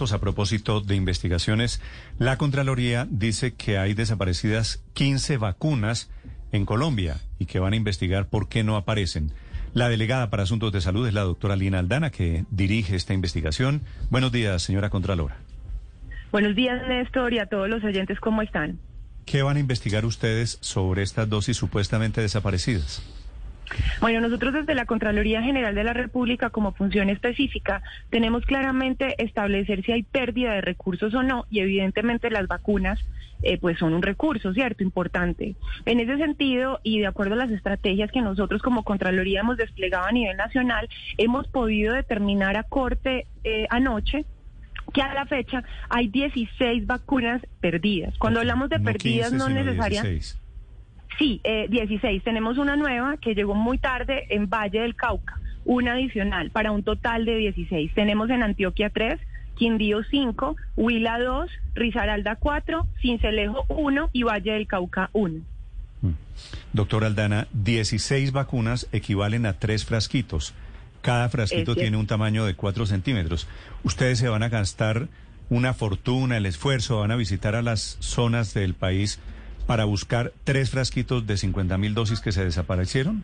A propósito de investigaciones, la Contraloría dice que hay desaparecidas 15 vacunas en Colombia y que van a investigar por qué no aparecen. La delegada para Asuntos de Salud es la doctora Lina Aldana, que dirige esta investigación. Buenos días, señora Contralora. Buenos días, Néstor, y a todos los oyentes, ¿cómo están? ¿Qué van a investigar ustedes sobre estas dosis supuestamente desaparecidas? Bueno, nosotros desde la Contraloría General de la República, como función específica, tenemos claramente establecer si hay pérdida de recursos o no, y evidentemente las vacunas eh, pues son un recurso, ¿cierto? Importante. En ese sentido, y de acuerdo a las estrategias que nosotros como Contraloría hemos desplegado a nivel nacional, hemos podido determinar a corte eh, anoche que a la fecha hay 16 vacunas perdidas. Cuando hablamos de perdidas no necesarias... Sí, eh, 16. Tenemos una nueva que llegó muy tarde en Valle del Cauca, una adicional para un total de 16. Tenemos en Antioquia 3, Quindío 5, Huila 2, Risaralda 4, Cincelejo 1 y Valle del Cauca 1. Mm. Doctor Aldana, 16 vacunas equivalen a tres frasquitos. Cada frasquito tiene un tamaño de 4 centímetros. ¿Ustedes se van a gastar una fortuna, el esfuerzo, van a visitar a las zonas del país para buscar tres frasquitos de 50 mil dosis que se desaparecieron?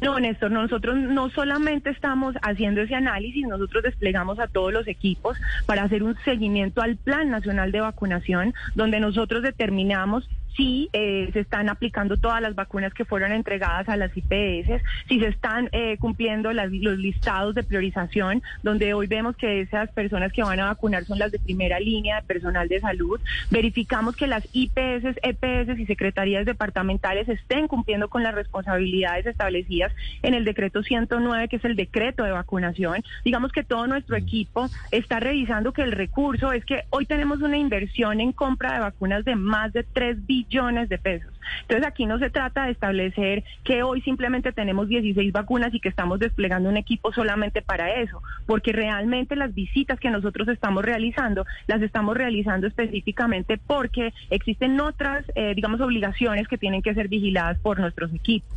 No, Néstor, nosotros no solamente estamos haciendo ese análisis, nosotros desplegamos a todos los equipos para hacer un seguimiento al Plan Nacional de Vacunación, donde nosotros determinamos si eh, se están aplicando todas las vacunas que fueron entregadas a las IPS, si se están eh, cumpliendo los listados de priorización, donde hoy vemos que esas personas que van a vacunar son las de primera línea de personal de salud. Verificamos que las IPS, EPS y secretarías departamentales estén cumpliendo con las responsabilidades establecidas en el decreto 109, que es el decreto de vacunación. Digamos que todo nuestro equipo está revisando que el recurso es que hoy tenemos una inversión en compra de vacunas de más de 3 billones billones de pesos. Entonces aquí no se trata de establecer que hoy simplemente tenemos 16 vacunas y que estamos desplegando un equipo solamente para eso, porque realmente las visitas que nosotros estamos realizando las estamos realizando específicamente porque existen otras, eh, digamos, obligaciones que tienen que ser vigiladas por nuestros equipos.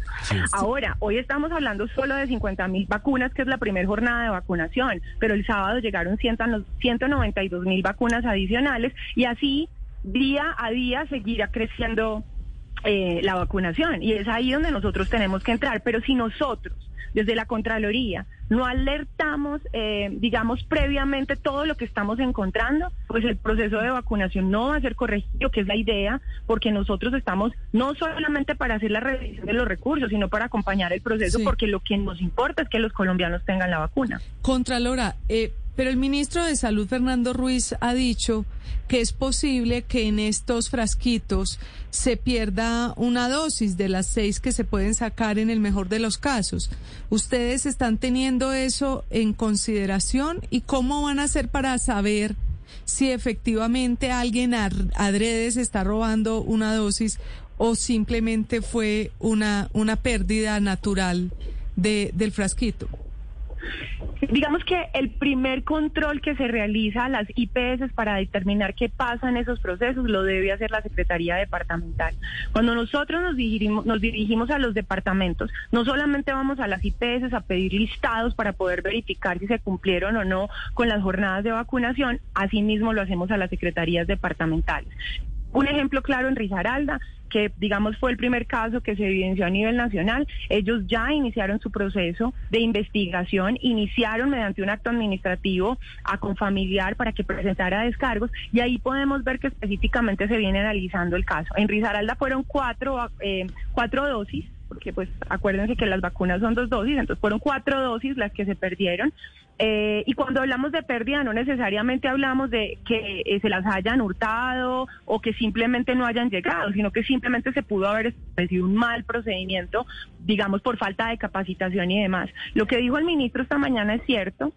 Ahora, hoy estamos hablando solo de 50 mil vacunas, que es la primera jornada de vacunación, pero el sábado llegaron 192 mil vacunas adicionales y así día a día seguirá creciendo eh, la vacunación y es ahí donde nosotros tenemos que entrar. Pero si nosotros, desde la Contraloría, no alertamos, eh, digamos, previamente todo lo que estamos encontrando, pues el proceso de vacunación no va a ser corregido, que es la idea, porque nosotros estamos no solamente para hacer la revisión de los recursos, sino para acompañar el proceso, porque lo que nos importa es que los colombianos tengan la vacuna. Contralora, eh, pero el ministro de Salud, Fernando Ruiz, ha dicho que es posible que en estos frasquitos se pierda una dosis de las seis que se pueden sacar en el mejor de los casos. ¿Ustedes están teniendo eso en consideración y cómo van a hacer para saber si efectivamente alguien adrede se está robando una dosis o simplemente fue una, una pérdida natural de, del frasquito? Digamos que el primer control que se realiza a las IPS para determinar qué pasa en esos procesos lo debe hacer la Secretaría Departamental. Cuando nosotros nos dirigimos, nos dirigimos a los departamentos, no solamente vamos a las IPS a pedir listados para poder verificar si se cumplieron o no con las jornadas de vacunación, asimismo lo hacemos a las secretarías departamentales. Un ejemplo claro en Risaralda, que digamos fue el primer caso que se evidenció a nivel nacional, ellos ya iniciaron su proceso de investigación, iniciaron mediante un acto administrativo a Confamiliar para que presentara descargos y ahí podemos ver que específicamente se viene analizando el caso. En Risaralda fueron cuatro, eh, cuatro dosis porque pues acuérdense que las vacunas son dos dosis, entonces fueron cuatro dosis las que se perdieron. Eh, y cuando hablamos de pérdida no necesariamente hablamos de que eh, se las hayan hurtado o que simplemente no hayan llegado, sino que simplemente se pudo haber establecido un mal procedimiento, digamos por falta de capacitación y demás. Lo que dijo el ministro esta mañana es cierto,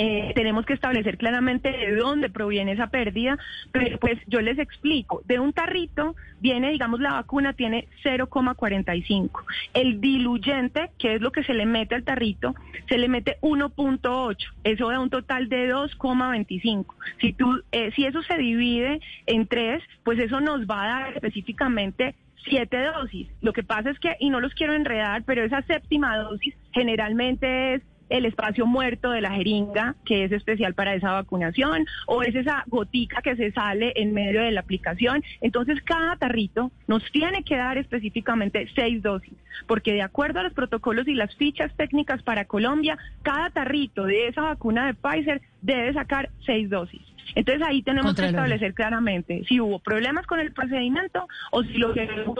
eh, tenemos que establecer claramente de dónde proviene esa pérdida, pero pues yo les explico, de un tarrito viene, digamos, la vacuna tiene 0,45. El diluyente, que es lo que se le mete al tarrito, se le mete 1.8. Eso da un total de 2,25. Si, tú, eh, si eso se divide en tres, pues eso nos va a dar específicamente siete dosis. Lo que pasa es que, y no los quiero enredar, pero esa séptima dosis generalmente es el espacio muerto de la jeringa, que es especial para esa vacunación, o es esa gotica que se sale en medio de la aplicación. Entonces, cada tarrito nos tiene que dar específicamente seis dosis, porque de acuerdo a los protocolos y las fichas técnicas para Colombia, cada tarrito de esa vacuna de Pfizer debe sacar seis dosis. Entonces ahí tenemos que establecer claramente si hubo problemas con el procedimiento o si lo que no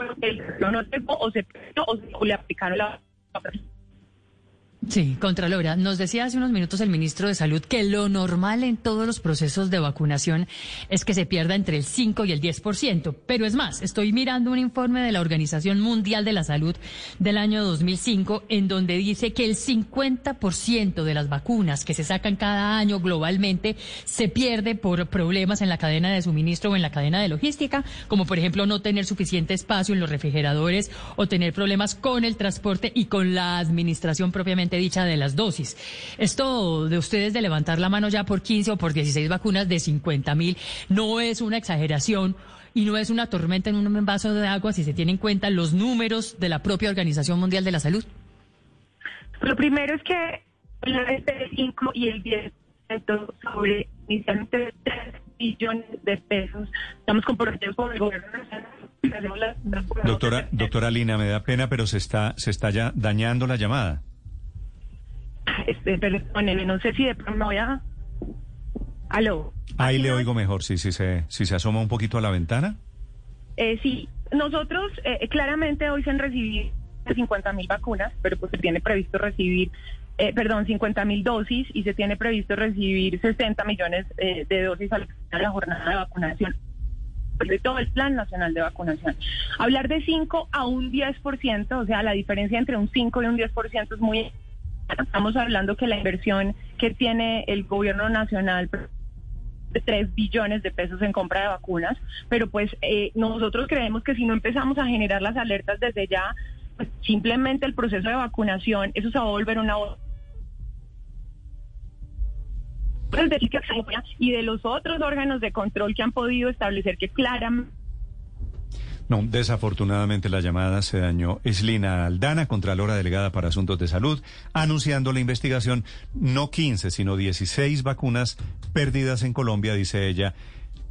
o se o le aplicaron la Sí, Contralora, nos decía hace unos minutos el ministro de Salud que lo normal en todos los procesos de vacunación es que se pierda entre el 5 y el 10%. Pero es más, estoy mirando un informe de la Organización Mundial de la Salud del año 2005 en donde dice que el 50% de las vacunas que se sacan cada año globalmente se pierde por problemas en la cadena de suministro o en la cadena de logística, como por ejemplo no tener suficiente espacio en los refrigeradores o tener problemas con el transporte y con la administración propiamente dicha de las dosis. Esto de ustedes de levantar la mano ya por 15 o por 16 vacunas de 50 mil no es una exageración y no es una tormenta en un vaso de agua si se tienen en cuenta los números de la propia Organización Mundial de la Salud. Lo primero es que el 5 y el 10 sobre inicialmente 3 billones de pesos. Estamos comprometidos con el gobierno nacional. Doctora, doctora Lina, me da pena, pero se está, se está ya dañando la llamada. Este, perdóneme, no sé si de pronto me voy a... Aló. Ahí le oigo mejor, sí, sí, se, si se asoma un poquito a la ventana. Eh, sí, nosotros eh, claramente hoy se han recibido 50 mil vacunas, pero pues se tiene previsto recibir, eh, perdón, 50 mil dosis y se tiene previsto recibir 60 millones eh, de dosis a la jornada de vacunación de todo el Plan Nacional de Vacunación. Hablar de 5 a un 10%, o sea, la diferencia entre un 5 y un 10% es muy Estamos hablando que la inversión que tiene el gobierno nacional de 3 billones de pesos en compra de vacunas, pero pues eh, nosotros creemos que si no empezamos a generar las alertas desde ya, pues simplemente el proceso de vacunación, eso se va a volver una y de los otros órganos de control que han podido establecer que claramente no, desafortunadamente la llamada se dañó. Es Lina Aldana, Contralora Delegada para Asuntos de Salud, anunciando la investigación, no 15, sino 16 vacunas perdidas en Colombia, dice ella,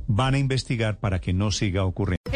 van a investigar para que no siga ocurriendo.